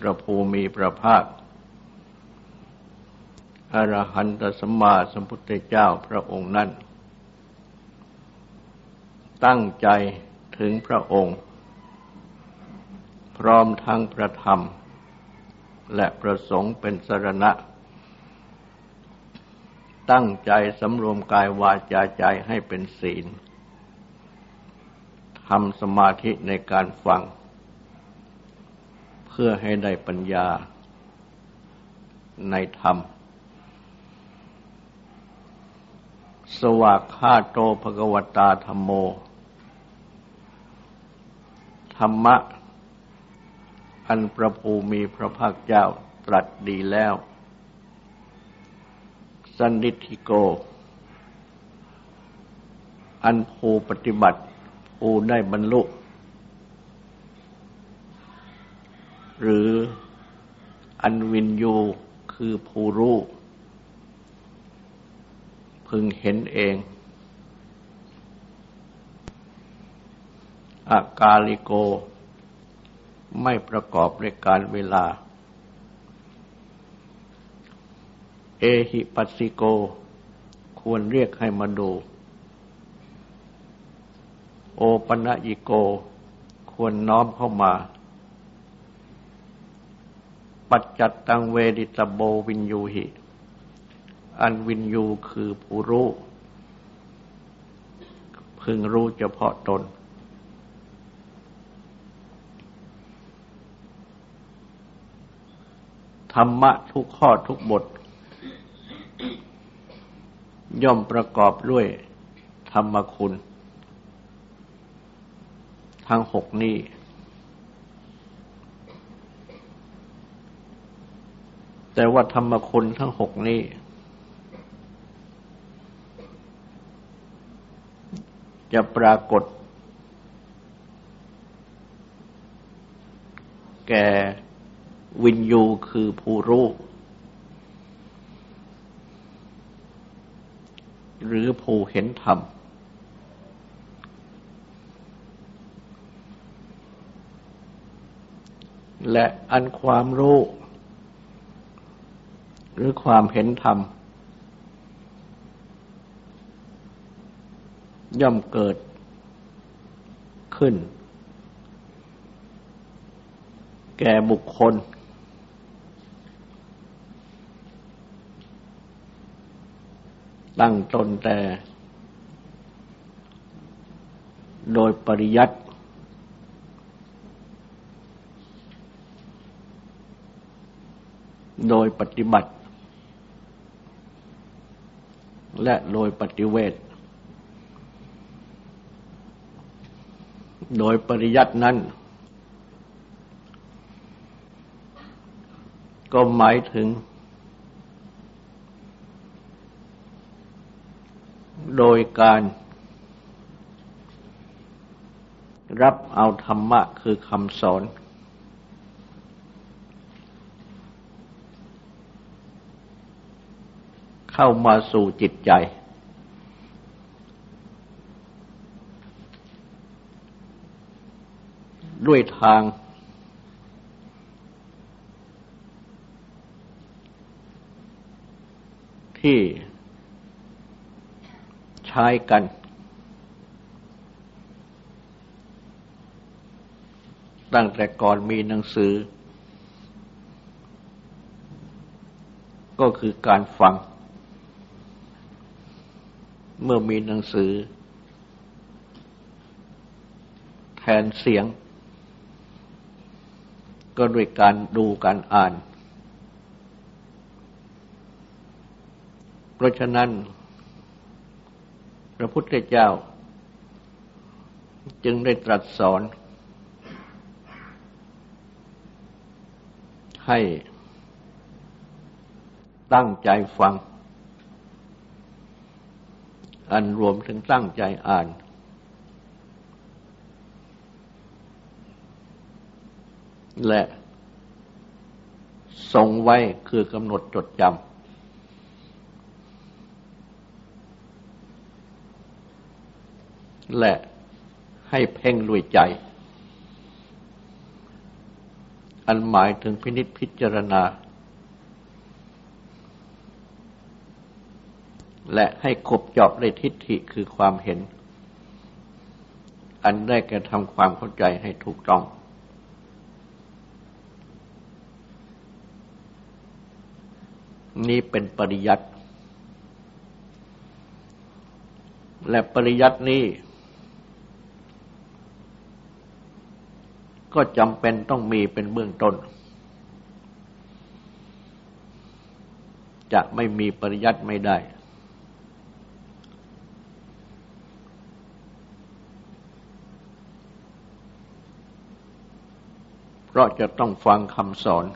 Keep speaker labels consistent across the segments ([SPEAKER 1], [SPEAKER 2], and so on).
[SPEAKER 1] พระภูมิพระภาคอรหันตสัมมาสัมพุทธเจ้าพระองค์นั้น ตั้งใจถึงพระองค์ พร้อมทั้งพระธรรม และประสงค์เป็นสรณะ ตั้งใจสำรวมกายวาจาใจให้เป็นศีลทำสมาธิในการฟัง เพื่อให้ได้ปัญญาในธรรม สวากขาโตภกวตาธรรมโม ธรรมะ อันประภูมีพระภาคเจ้าตรัสดีแล้ว สันดิธิโก อันภูปฏิบัติภูได้บรรลุ หรืออันวินยูคือผู้รู้พึงเห็นเอง อากาลิโก ไม่ประกอบด้วยการเวลา เอหิปัสสิโก ควรเรียกให้มาดู โอปะญิโก ควรน้อมเข้ามา ปัจจัตตังเวดิตโบวินยูหิ อันวินยูคือผู้รู้ พึงรู้เฉพาะตน ธรรมะทุกข้อทุกบท ย่อมประกอบด้วยธรรมคุณ ทั้งหกนี้ แต่ว่าธรรมคุณทั้งหกนี้ จะปรากฏ แก่วินยูคือผู้รู้ หรือผู้เห็นธรรมและอันความรู้ หรือความเห็นธรรม ย่อมเกิดขึ้น แก่บุคคล ตั้งตนแต่ โดยปริยัติโดยปฏิบัติ และโดยปฏิเวทโดยปริยัตินั้น ก็หมายถึง โดยการรับเอาธรรมะคือคำสอน เข้ามาสู่จิตใจ ด้วยทาง ที่ใช้กัน ตั้งแต่ก่อนมีหนังสือ ก็คือการฟัง มื่อมีหนังสือ แทนเสียง ก็ด้วยการดูการอ่าน เพราะฉะนั้น พระพุทธเจ้า จึงได้ตรัสสอน ให้ตั้งใจฟัง อันรวมถึงตั้งใจอ่าน และทรงไว้คือกำหนดจดจำและให้เพ่งลุยใจ อันหมายถึงพินิษพิจารณา และให้ขบเจาะในทิฏฐิคือความเห็น อันได้แก่ทำความเข้าใจให้ถูกต้อง นี้เป็นปริยัติและปริยัตินี้ ก็จำเป็นต้องมีเป็นเบื้องต้น จะไม่มีปริยัติไม่ได้ เพราะจะต้องฟังคำสอน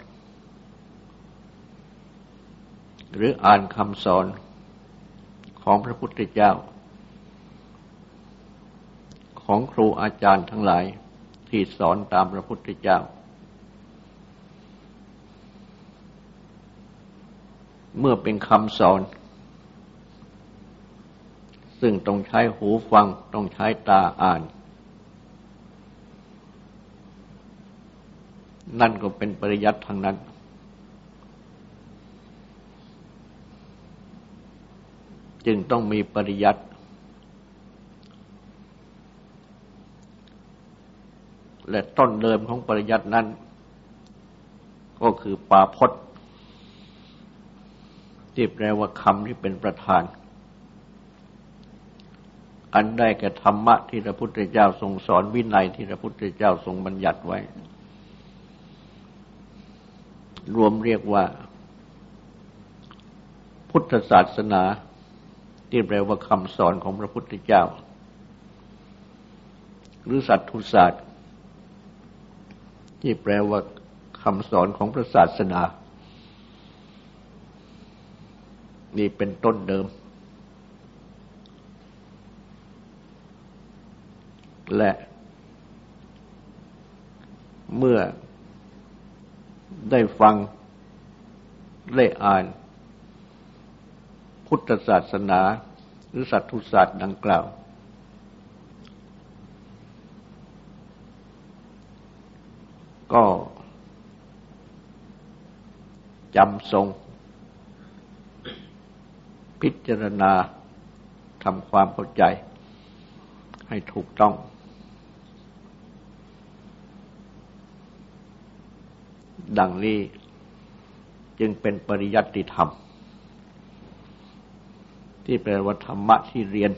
[SPEAKER 1] หรืออ่านคำสอนของพระพุทธเจ้า ของครูอาจารย์ทั้งหลายที่สอนตามพระพุทธเจ้า เมื่อเป็นคำสอน ซึ่งต้องใช้หูฟังต้องใช้ตาอ่าน นั่นก็เป็นปริยัติทางนั้น จึงต้องมีปริยัติและต้นเดิมของปริยัตินั้น ก็คือปาพจน์ที่แปลว่าคำที่เป็นประธาน อันได้แก่ธรรมะที่พระพุทธเจ้าทรงสอนวินัยที่พระพุทธเจ้าทรงบัญญัติไว้ รวมเรียกว่า พุทธศาสนา ที่แปลว่าคำสอนของพระพุทธเจ้า หรือสัตทุศาสตร์ ที่แปลว่าคำสอนของพระศาสนา นี่เป็นต้นเดิม และเมื่อ ได้ฟัง ได้อ่าน พุทธศาสนา หรือสัตตุศาสตร์ดังกล่าว ก็จำทรง พิจารณาทำความเข้าใจ ให้ถูกต้อง ดังนี้จึงเป็นปริยัติธรรม ที่แปลว่าธรรมะที่เรียน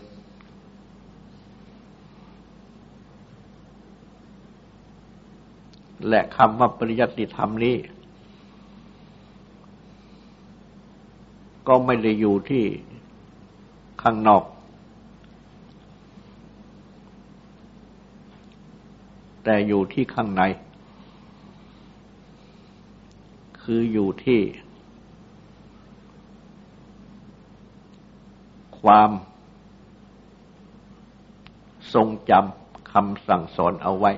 [SPEAKER 1] และคำว่าปริยัติธรรมนี้ ก็ไม่ได้อยู่ที่ข้างนอก แต่อยู่ที่ข้างใน คืออยู่ที่ ความทรงจำคำสั่งสอนเอาไว้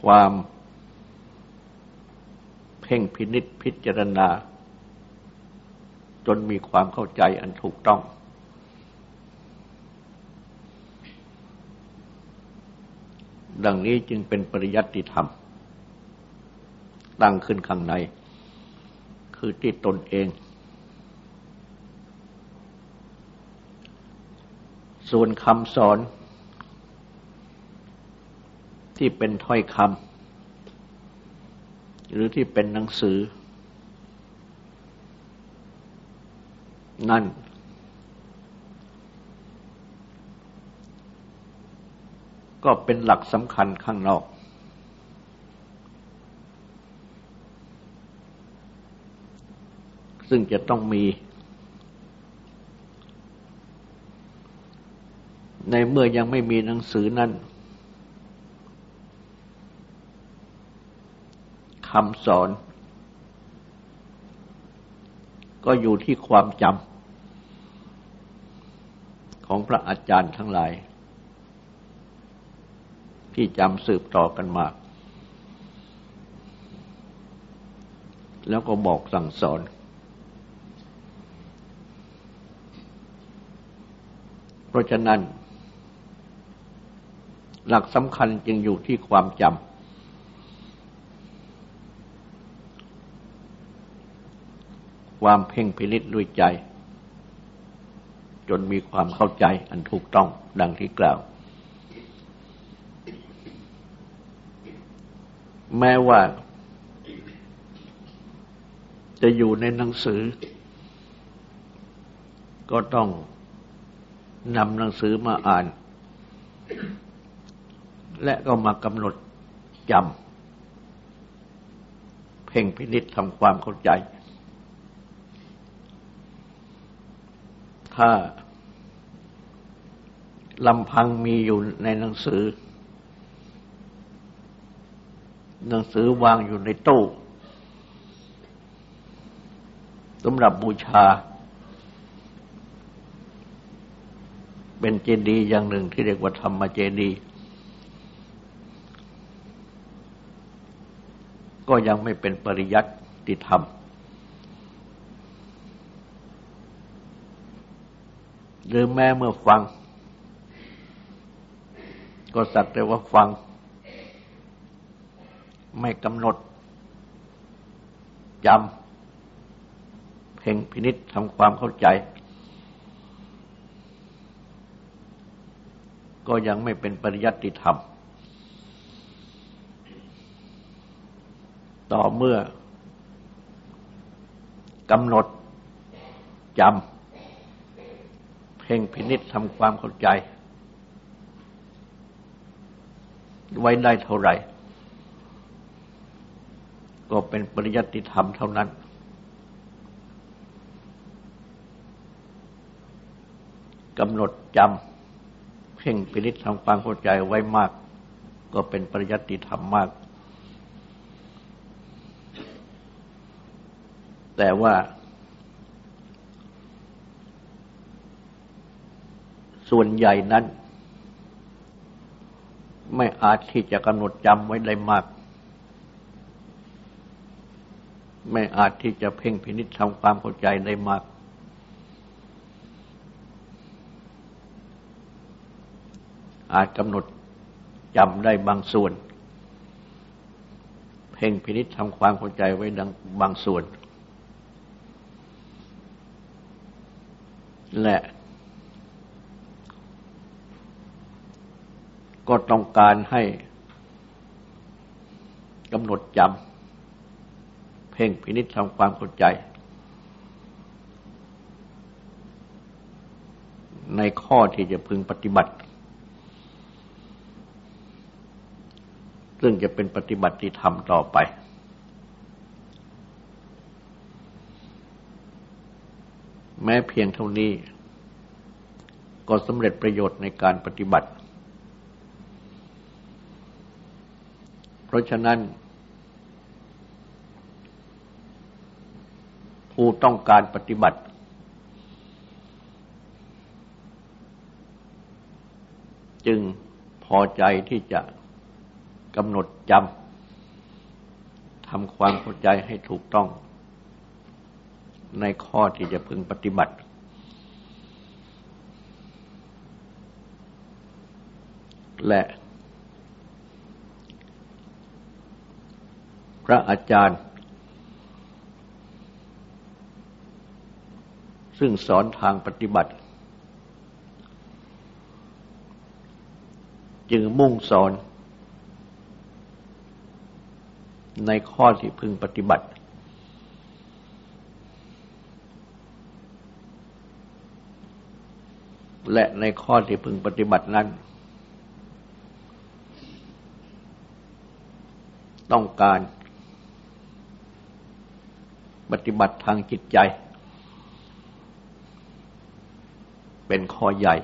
[SPEAKER 1] ความเพ่งพินิษพิจารณา จนมีความเข้าใจอันถูกต้อง ดังนี้จึงเป็นปริยัติธรรม ตั้งขึ้นข้างใน คือที่ตนเอง ส่วนคำสอน ที่เป็นถ้อยคำหรือที่เป็นหนังสือ นั่น ก็เป็นหลักสำคัญข้างนอก ซึ่งจะต้องมี ในเมื่อยังไม่มีหนังสือนั้นคำสอน ก็อยู่ที่ความจำของพระอาจารย์ทั้งหลาย ที่จำสืบต่อกันมา แล้วก็บอกสั่งสอน เพราะฉะนั้น หลักสำคัญจึงอยู่ที่ความจำความเพ่งพินิษด้วยใจ จนมีความเข้าใจอันถูกต้องดังที่กล่าว แม้ว่า จะอยู่ในหนังสือ ก็ต้องนำหนังสือมาอ่าน และก็มากำหนดจำเพ่งพินิษทำความเข้าใจ ถ้าลำพังมีอยู่ในหนังสือ หนังสือวางอยู่ในตู้สำหรับบูชา เป็นเจดีย์อย่างหนึ่งที่เรียกว่าธรรมเจดีย์ก็ยังไม่เป็นปริยัติธรรม หรือแม้เมื่อฟัง ก็สักแต่ว่าฟัง ไม่กำหนดจำเพ่งพินิษทำความเข้าใจ ก็ยังไม่เป็นปริยัติธรรม ต่อเมื่อกำหนดจำเพ่งพินิษทำความเข้าใจ ไว้ได้เท่าไหร่ ก็เป็นปริยัติธรรมเท่านั้น กำหนดจำเพ่งพินิษทำความเข้าใจไว้มาก ก็เป็นปริยัติธรรมมาก แต่ว่าส่วนใหญ่นั้น ไม่อาจที่จะกำหนดจำไว้ได้มาก ไม่อาจที่จะเพ่งพินิจทำความเข้าใจได้มาก อาจกำหนดจำได้บางส่วน เพ่งพินิจทำความเข้าใจไว้ดังบางส่วน และก็ต้องการให้กำหนดจำ เพ่งพินิจทำความเข้าใจ ในข้อที่จะพึงปฏิบัติ ซึ่งจะเป็นปฏิบัติที่ทำต่อไป แม้เพียงเท่านี้ ก็สำเร็จประโยชน์ในการปฏิบัติ เพราะฉะนั้น ต้องการปฏิบัติ จึงพอใจที่จะกำหนดจำทำความเข้าใจให้ถูกต้อง ในข้อที่จะพึงปฏิบัติ และพระอาจารย์ ซึ่งสอนทางปฏิบัติ จึงมุ่งสอน ในข้อที่พึงปฏิบัติ และในข้อที่พึงปฏิบัตินั้น ต้องการปฏิบัติทางจิตใจ เป็นข้อใหญ่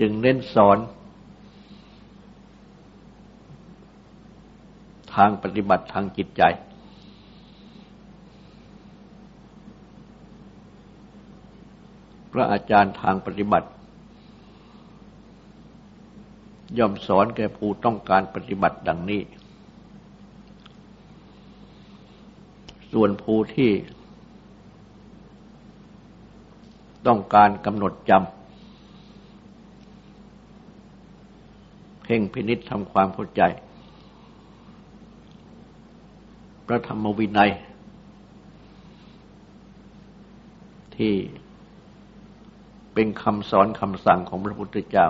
[SPEAKER 1] จึงเน้นสอน ทางปฏิบัติทางจิตใจ พระอาจารย์ทางปฏิบัติ ย่อมสอนแก่ผู้ต้องการปฏิบัติดังนี้ ส่วนผู้ที่ ต้องการกำหนดจำเพ่งพินิษทำความเข้าใจ พระธรรมวินัย ที่เป็นคำสอนคำสั่งของพระพุทธเจ้า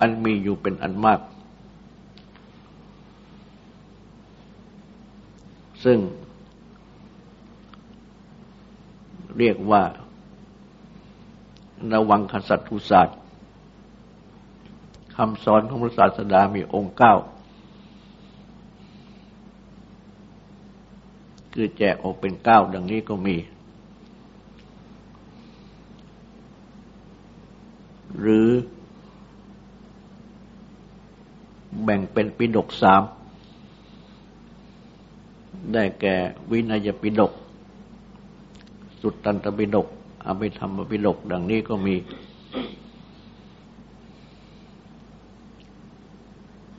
[SPEAKER 1] อันมีอยู่เป็นอันมาก ซึ่ง เรียกว่า ระวังขสัตทุศาสตร์คำสอนของพระศาสดามีองค์เก้า คือแจกออกเป็นเก้าดังนี้ก็มี หรือแบ่งเป็นปิดกสาม ได้แก่วินัยปิดก สุดตันตปิฎกอภิธรรมปิฎกดังนี้ก็มี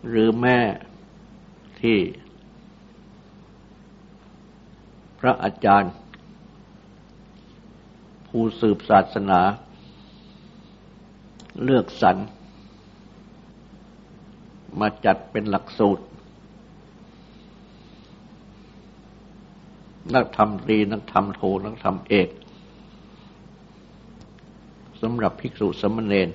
[SPEAKER 1] หรือแม่ที่ พระอาจารย์ ผู้สืบศาสนา เลือกสรรมาจัดเป็นหลักสูตร นักธรรมตรีนักธรรมโทนักธรรมเอกสำหรับภิกษุสมณเณร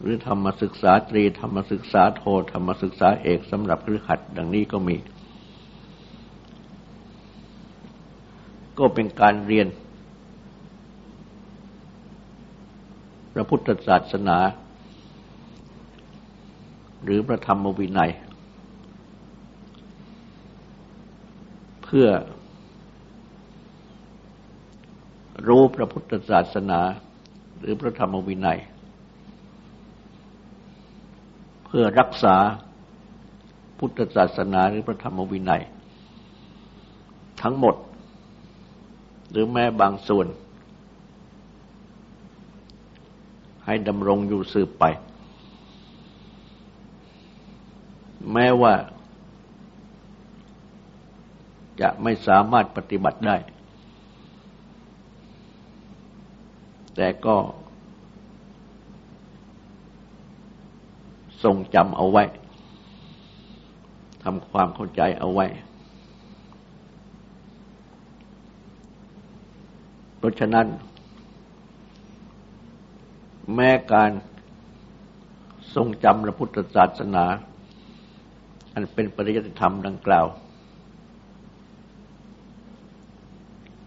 [SPEAKER 1] หรือธรรมศึกษาตรี ธรรมศึกษาโท ธรรมศึกษาเอกสำหรับฤหัสดังนี้ก็มี ก็เป็นการเรียน พระพุทธศาสนา หรือพระธรรมวินัย เพื่อ รู้พระพุทธศาสนา หรือพระธรรมวินัย เพื่อรักษาพุทธศาสนาหรือพระธรรมวินัย ทั้งหมด หรือแม้บางส่วน ให้ดำรงอยู่สืบไป แม้ว่า จะไม่สามารถปฏิบัติได้ แต่ก็ทรงจำเอาไว้ทำความเข้าใจเอาไว้ เพราะฉะนั้น แม้การทรงจำพระพุทธศาสนา อันเป็นปริยัติธรรมดังกล่าว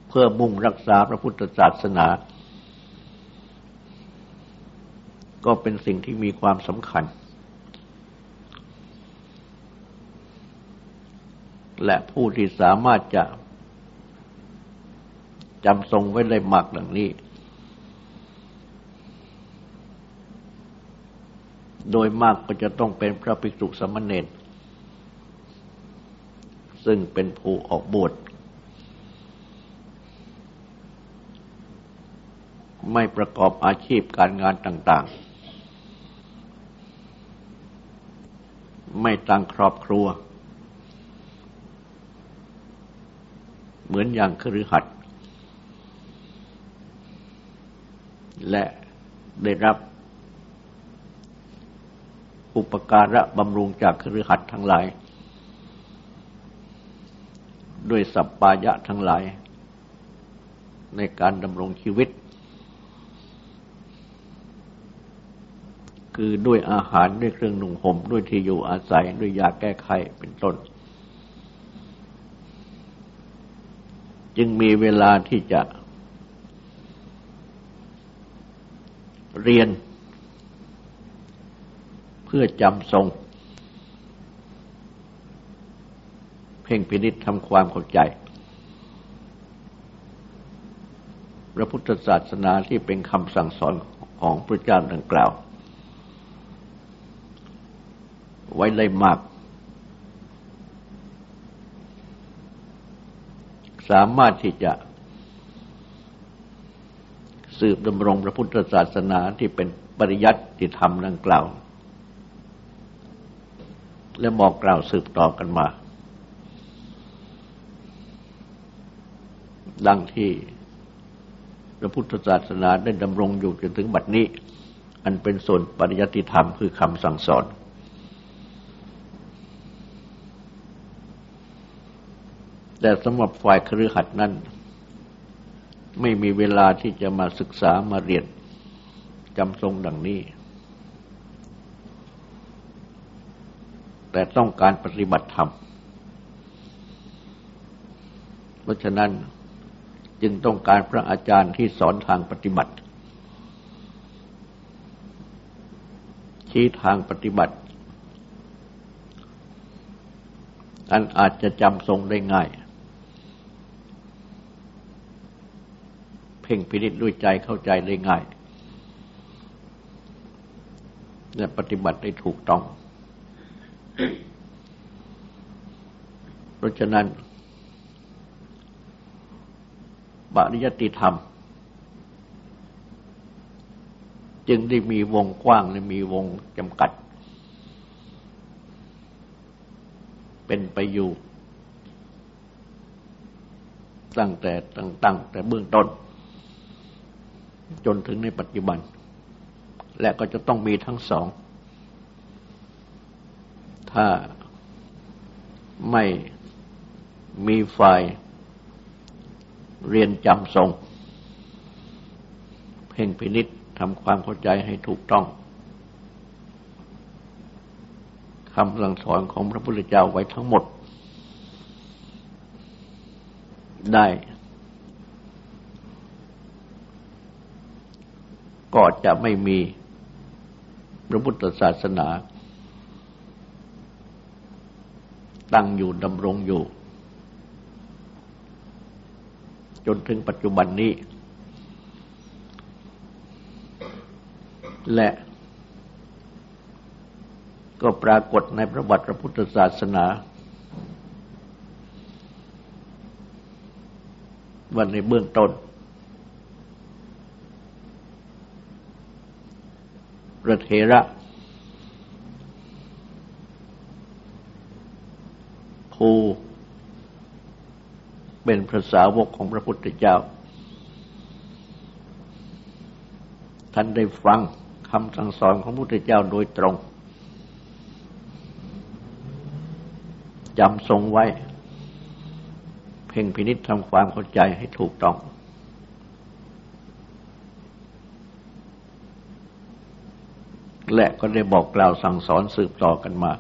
[SPEAKER 1] เพื่อมุ่งรักษาพระพุทธศาสนา ก็เป็นสิ่งที่มีความสำคัญ และผู้ที่สามารถจะจำทรงไว้ได้มากดังนี้ โดยมากก็จะต้องเป็นพระภิกษุสมณเณรซึ่งเป็นผู้ออกบวช ไม่ประกอบอาชีพการงานต่าง ๆ ไม่ตั้งครอบครัว เหมือนอย่างครือขัดและได้รับอุปการะบำรุงจากครือขัดทั้งหลาย ด้วยสัปปายะทั้งหลาย ในการดำรงชีวิต คือด้วยอาหารด้วยเครื่องนุ่งห่มด้วยที่อยู่อาศัยด้วยยาแก้ไขเป็นต้น จึงมีเวลาที่จะ เรียน เพื่อจำทรง เพ่งพินิษทำความเข้าใจพระพุทธศาสนาที่เป็นคำสั่งสอนของพระเจ้าดังกล่าว ไว้ได้มาก สามารถที่จะสืบดำรงพระพุทธศาสนาที่เป็นปริยัติธรรมดังกล่าว และบอกกล่าวสืบต่อกันมา ดังที่พระพุทธศาสนาได้ดำรงอยู่จนถึงบัดนี้ อันเป็นส่วนปริยัติธรรมคือคำสั่งสอน แต่สำหรับฝ่ายครือขัดนั้น ไม่มีเวลาที่จะมาศึกษามาเรียนจำทรงดังนี้ แต่ต้องการปฏิบัติธรรม เพราะฉะนั้นจึงต้องการพระอาจารย์ที่สอนทางปฏิบัติ ชี้ทางปฏิบัติอันอาจจะจำทรงได้ง่าย พ่งพินิจด้วยใจเข้าใจได้ง่ายและปฏิบัติได้ถูกต้อง เพราะฉะนั้นบริยติธรรม จึงได้มีวงกว้างและมีวงจำกัด เป็นไปอยู่ ตั้งแต่ตั้งแต่เบื้องต้น จนถึงในปัจจุบัน และก็จะต้องมีทั้งสอง ถ้าไม่มีฝ่ายเรียนจำทรง เพ่งพินิษทำความเข้าใจให้ถูกต้องคำสั่งสอนของพระพุทธเจ้าไว้ทั้งหมด ได้ ก็จะไม่มีพระพุทธศาสนา ตั้งอยู่ดำรงอยู่ จนถึงปัจจุบันนี้ และก็ปรากฏในประวัติพระพุทธศาสนาวันในเบื้องต้น ระเทระ ผู้เป็นพระสาวกของพระพุทธเจ้า ท่านได้ฟังคำสั่งสอนของพระพุทธเจ้าโดยตรงจำทรงไว้ เพ่งพินิษทำความเข้าใจให้ถูกต้อง และก็ได้บอกกล่าวสั่งสอนสืบต่อกันมา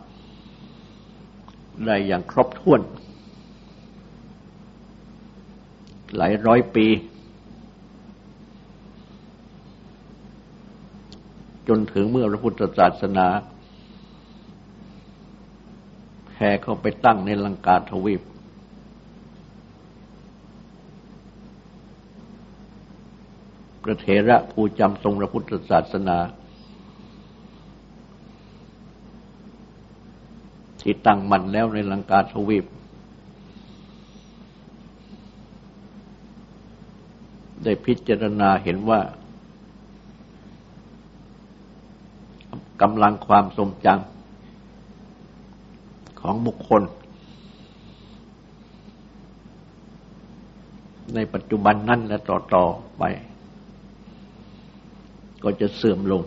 [SPEAKER 1] ได้อย่างครบถ้วน หลายร้อยปี จนถึงเมื่อพระพุทธศาสนาแผ่เข้าไปตั้งในลังกาทวีปประเทระผู้จำทรงพระพุทธศาสนา ที่ตั้งมั่นแล้วในลังกาทวีป ได้พิจารณาเห็นว่ากำลังความสมจังของบุคคล ในปัจจุบันนั่นและต่อ ๆ ไป ก็จะเสื่อมลง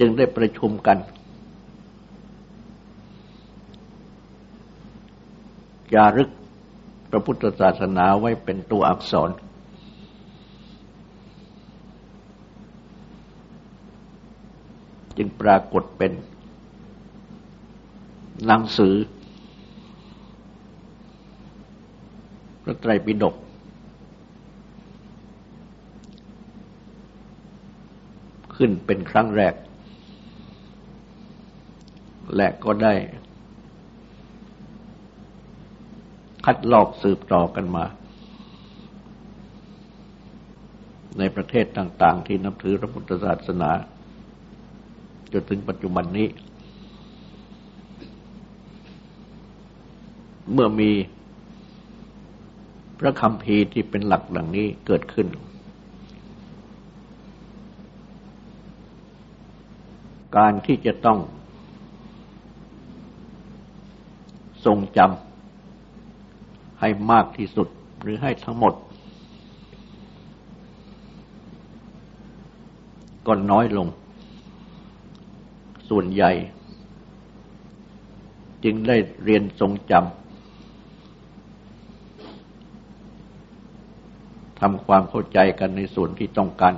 [SPEAKER 1] จึงได้ประชุมกัน จารึกพระพุทธศาสนาไว้เป็นตัวอักษร จึงปรากฏเป็นหนังสือ พระไตรปิฎกขึ้นเป็นครั้งแรก และก็ได้ คัดลอกสืบต่อกันมา ในประเทศต่าง ๆ ที่นับถือพระพุทธศาสนาจนถึงปัจจุบันนี้ เมื่อมีพระคำพีที่เป็นหลักดังนี้เกิดขึ้น การที่จะต้อง ทรงจำให้มากที่สุดหรือให้ทั้งหมด ก็น้อยลง ส่วนใหญ่ จึงได้เรียนทรงจำทำความเข้าใจกันในส่วนที่ต้องการ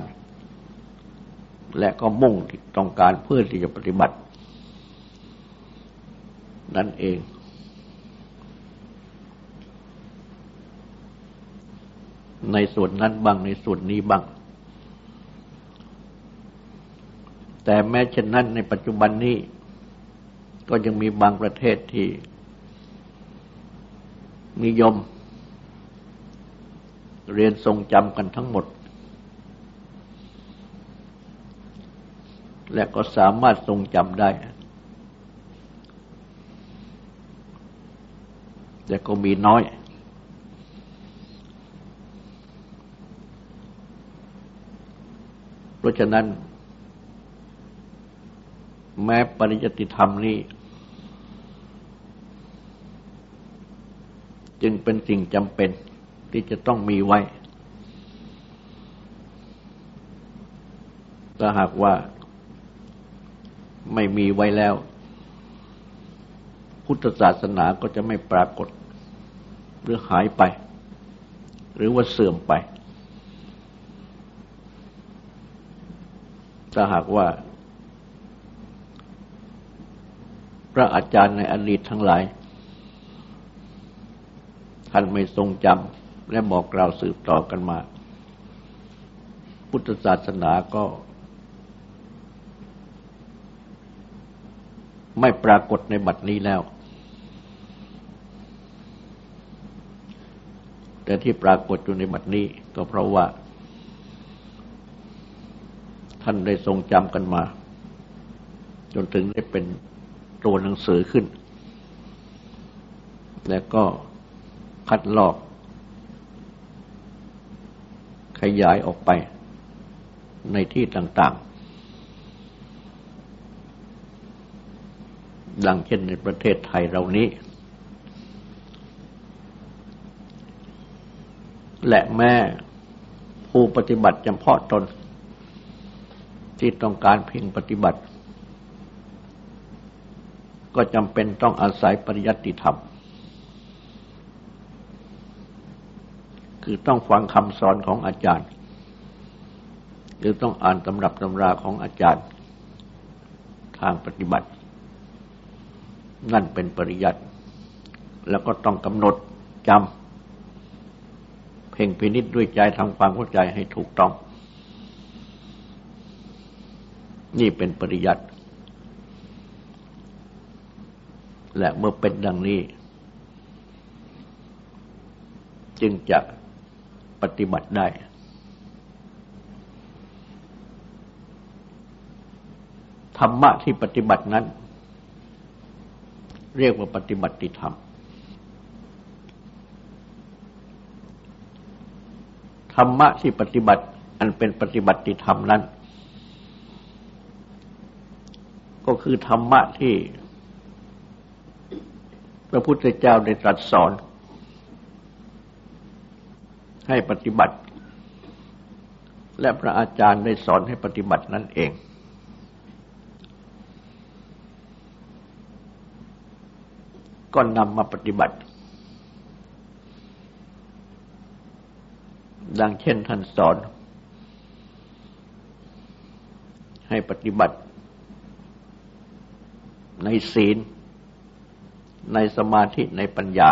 [SPEAKER 1] และก็มุ่งที่ต้องการเพื่อที่จะปฏิบัติ นั่นเอง ในส่วนนั้นบ้างในส่วนนี้บ้าง แต่แม้เช่นนั้นในปัจจุบันนี้ ก็ยังมีบางประเทศที่นิยม เรียนทรงจำกันทั้งหมด และก็สามารถทรงจำได้ แต่ก็มีน้อย เพราะฉะนั้น แม้ปริยติธรรมนี้ จึงเป็นสิ่งจำเป็นที่จะต้องมีไว้ถ้าหากว่าไม่มีไว้แล้ว พุทธศาสนาก็จะไม่ปรากฏ หรือหายไป หรือว่าเสื่อมไป ถ้าหากว่า พระอาจารย์ในอดีตทั้งหลาย ท่านไม่ทรงจำและบอกกล่าวสืบต่อกันมา พุทธศาสนาก็ ไม่ปรากฏในบัดนี้แล้ว แต่ที่ปรากฏอยู่ในบัดนี้ก็เพราะว่า ท่านได้ทรงจำกันมา จนถึงได้เป็นตัวหนังสือขึ้น และก็คัดลอก ขยายออกไปในที่ต่างๆ ดังเช่นในประเทศไทยเรานี้ และแม่ผู้ปฏิบัติจำเพาะตน ที่ต้องการเพียงปฏิบัติ ก็จำเป็นต้องอาศัยปริยัติธรรม คือต้องฟังคำสอนของอาจารย์ หรือต้องอ่านตำรับตำราของอาจารย์ ทางปฏิบัติ นั่นเป็นปริยัติ แล้วก็ต้องกำหนดจำเพ่งพินิษด้วยใจทำความเข้าใจให้ถูกต้อง นี่เป็นปริยัติ และเมื่อเป็นดังนี้ จึงจะปฏิบัติได้ ธรรมะที่ปฏิบัตินั้น เรียกว่าปฏิบัติธรรม ธรรมะที่ปฏิบัติอันเป็นปฏิบัติธรรมนั้น ก็คือธรรมะที่พระพุทธเจ้าได้ตรัสสอน ให้ปฏิบัติ และพระอาจารย์ได้สอนให้ปฏิบัตินั่นเอง ก็นำมาปฏิบัติ ดังเช่นท่านสอน ให้ปฏิบัติ ในศีล ในสมาธิในปัญญา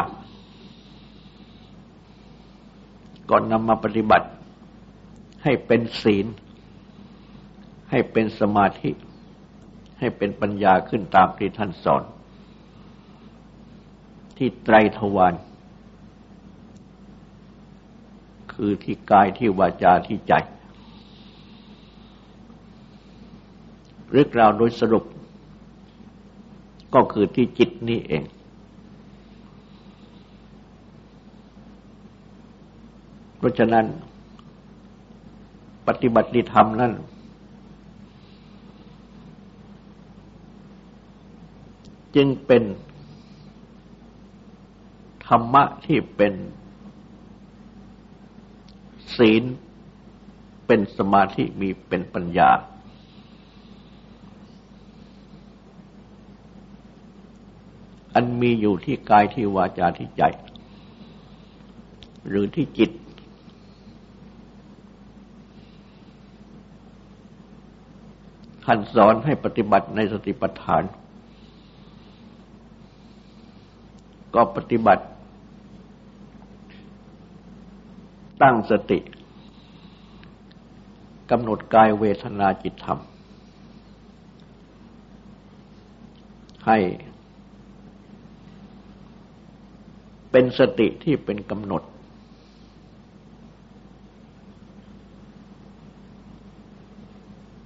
[SPEAKER 1] ก่อนนำมาปฏิบัติ ให้เป็นศีล ให้เป็นสมาธิ ให้เป็นปัญญาขึ้นตามที่ท่านสอน ที่ไตรทวารคือที่กายที่วาจาที่ใจพหรือกล่าวโดยสรุป ก็คือที่จิตนี้เอง เพราะฉะนั้น ปฏิบัติธรรมนั้นจึงเป็นธรรมะที่เป็นศีล เป็นสมาธิมีเป็นปัญญา อันมีอยู่ที่กายที่วาจาที่ใจ หรือที่จิต ท่านสอนให้ปฏิบัติในสติปัฏฐาน ก็ปฏิบัติ ตั้งสติกำหนดกายเวทนาจิตธรรม ให้ เป็นสติที่เป็นกำหนด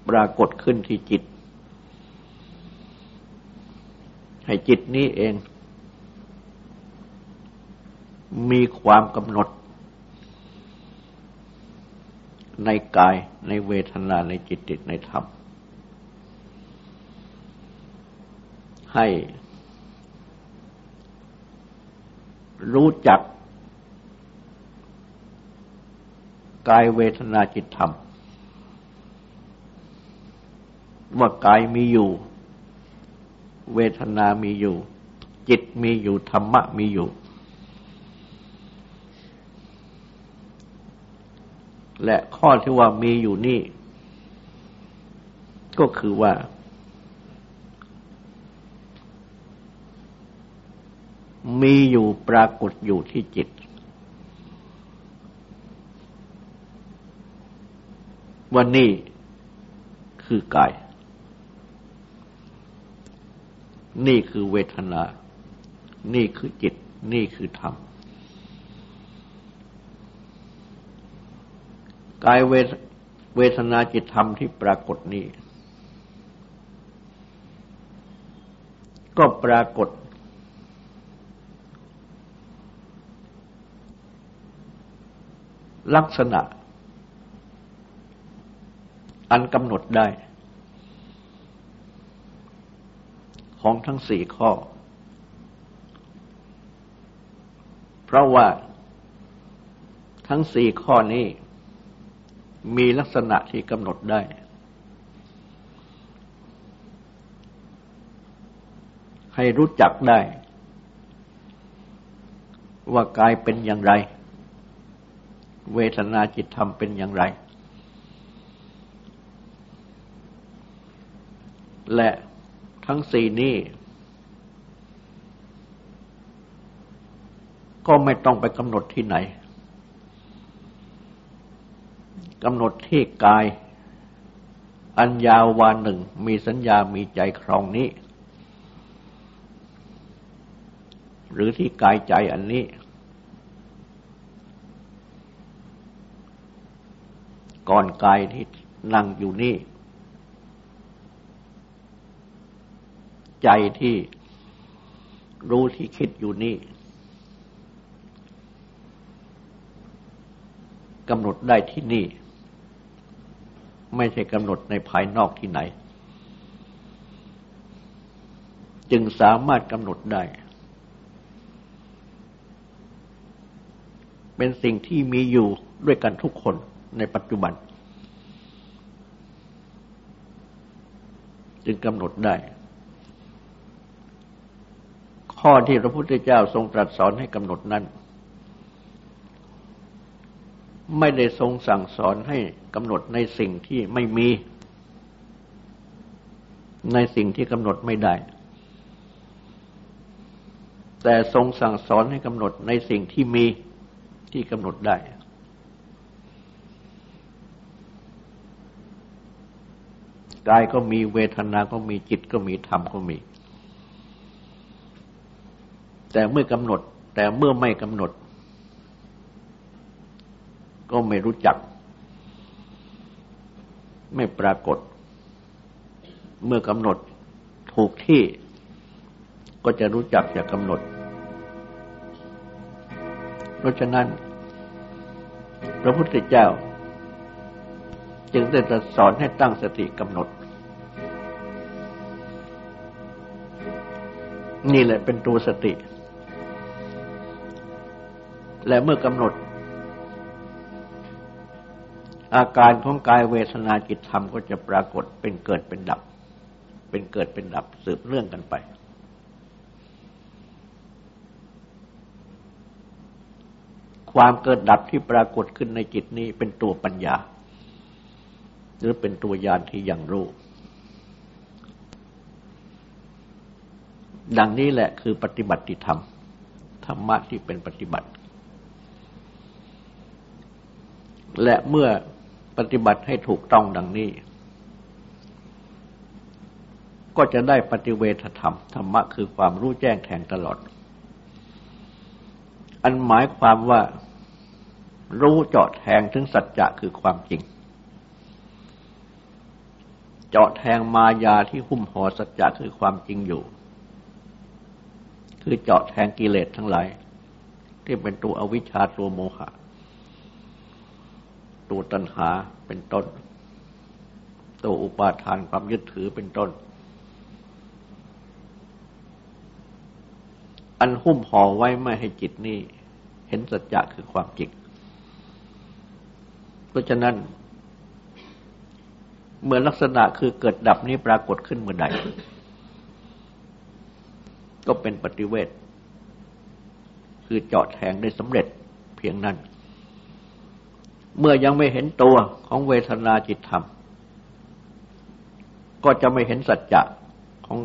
[SPEAKER 1] ปรากฏขึ้นที่จิต ให้จิตนี้เอง มีความกำหนด ในกายในเวทนาในจิตติในธรรมให้ รู้จักกายเวทนาจิตธรรม ว่ากายมีอยู่ เวทนามีอยู่ จิตมีอยู่ธรรมะมีอยู่ และข้อที่ว่ามีอยู่นี่ ก็คือว่า มีอยู่ปรากฏอยู่ที่จิตว่านี่คือกาย นี่คือเวทนา นี่คือจิต นี่คือธรรม กายเวทนาจิตธรรมที่ปรากฏนี้ ก็ปรากฏ ลักษณะ อันกำหนดได้ ของทั้งสี่ข้อ เพราะว่าทั้งสี่ข้อนี้ มีลักษณะที่กำหนดได้ ให้รู้จักได้ ว่ากายเป็นอย่างไร เวทนาจิตธรรมเป็นอย่างไร และทั้งสี่นี้ก็ไม่ต้องไปกำหนดที่ไหนกำหนดที่กาย อันยาววานหนึ่งมีสัญญามีใจครองนี้ หรือที่กายใจอันนี้ ก่อนกายที่นั่งอยู่นี่ ใจที่รู้ที่คิดอยู่นี่กำหนดได้ที่นี่ ไม่ใช่กำหนดในภายนอกที่ไหน จึงสามารถกำหนดได้ เป็นสิ่งที่มีอยู่ด้วยกันทุกคน ในปัจจุบัน จึงกำหนดได้ ข้อที่พระพุทธเจ้าทรงตรัสสอนให้กำหนดนั้น ไม่ได้ทรงสั่งสอนให้กำหนดในสิ่งที่ไม่มี ในสิ่งที่กำหนดไม่ได้แต่ทรงสั่งสอนให้กำหนดในสิ่งที่มีที่กำหนดได้ กายก็มีเวทนาก็มีจิตก็มีธรรมก็มี แต่เมื่อกำหนด แต่เมื่อไม่กำหนด ก็ไม่รู้จัก ไม่ปรากฏ เมื่อกำหนดถูกที่ก็จะรู้จักจะกำหนด เพราะฉะนั้น พระพุทธเจ้า จึงได้ตรัสสอนให้ตั้งสติกำหนด นี่แหละเป็นตัวสติ และเมื่อกำหนด อาการของกายเวทนาจิตธรรมก็จะปรากฏเป็นเกิดเป็นดับ เป็นเกิดเป็นดับสืบเรื่องกันไปความเกิดดับที่ปรากฏขึ้นในจิตนี้เป็นตัวปัญญา รือเป็นตัวยานที่ยังรู้ ดังนี้แหละคือปฏิบัติธรรม ธรรมะที่เป็นปฏิบัติ และเมื่อปฏิบัติให้ถูกต้องดังนี้ ก็จะได้ปฏิเวทธรรม ธรรมะคือความรู้แจ้งแทงตลอด อันหมายความว่ารู้เจาะแทงถึงสัจจะคือความจริง เจาะแทงมายาที่หุ้มห่อสัจจะคือความจริงอยู่ คือเจาะแทงกิเลสทั้งหลาย ที่เป็นตัวอวิชชาตัวโมหะตัวตัณหาเป็นต้น ตัวอุปาทานความยึดถือเป็นต้น อันหุ้มห่อไว้ไม่ให้จิตนี้เห็นสัจจะคือความจริงเพราะฉะนั้น เมื่อลักษณะคือเกิดดับนี้ปรากฏขึ้นเมื่อใด ก็เป็นปฏิเวทคือเจาะแทงได้สำเร็จเพียงนั้น เมื่อยังไม่เห็นตัวของเวทนาจิตธรรม ก็จะไม่เห็นสัจจะของ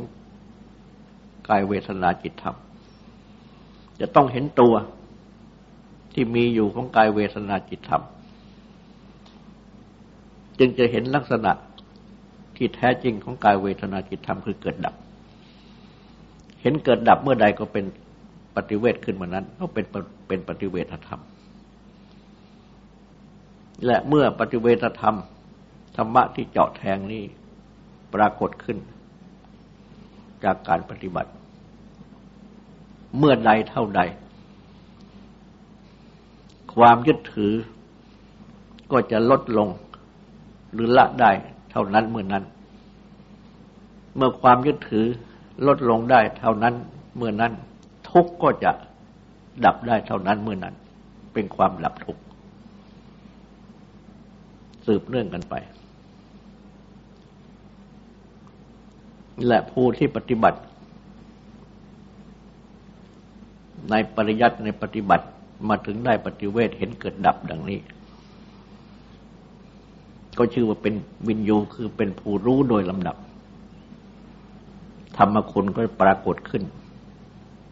[SPEAKER 1] กายเวทนาจิตธรรม จะต้องเห็นตัวที่มีอยู่ของกายเวทนาจิตธรรม จึงจะเห็นลักษณะ ที่แท้จริงของกายเวทนาจิตธรรมคือเกิดดับ เห็นเกิดดับเมื่อใดก็เป็นปฏิเวทขึ้นมานั้นก็เป็นเป็นปฏิเวทธรรม และเมื่อปฏิเวทธรรมธรรมะที่เจาะแทงนี้ปรากฏขึ้น จากการปฏิบัติ เมื่อใดเท่าใด ความยึดถือก็จะลดลงหรือละได้ เท่านั้นเมื่อนั้น เมื่อความยึดถือลดลงได้เท่านั้นเมื่อนั้น ทุกก็จะดับได้เท่านั้นเมื่อนั้น เป็นความดับทุกสืบเนื่องกันไป และผู้ที่ปฏิบัติ ในปริยัติในปฏิบัติมาถึงได้ปฏิเวทเห็นเกิดดับดังนี้ ก็ชื่อว่าเป็นวินยูคือเป็นผู้รู้โดยลำดับ ธรรมคุณก็ปรากฏขึ้น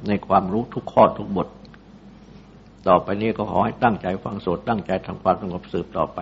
[SPEAKER 1] ในความรู้ทุกข้อทุกบท ต่อไปนี้ก็ขอให้ตั้งใจฟังโสดตั้งใจทำความสงบสืบต่อไป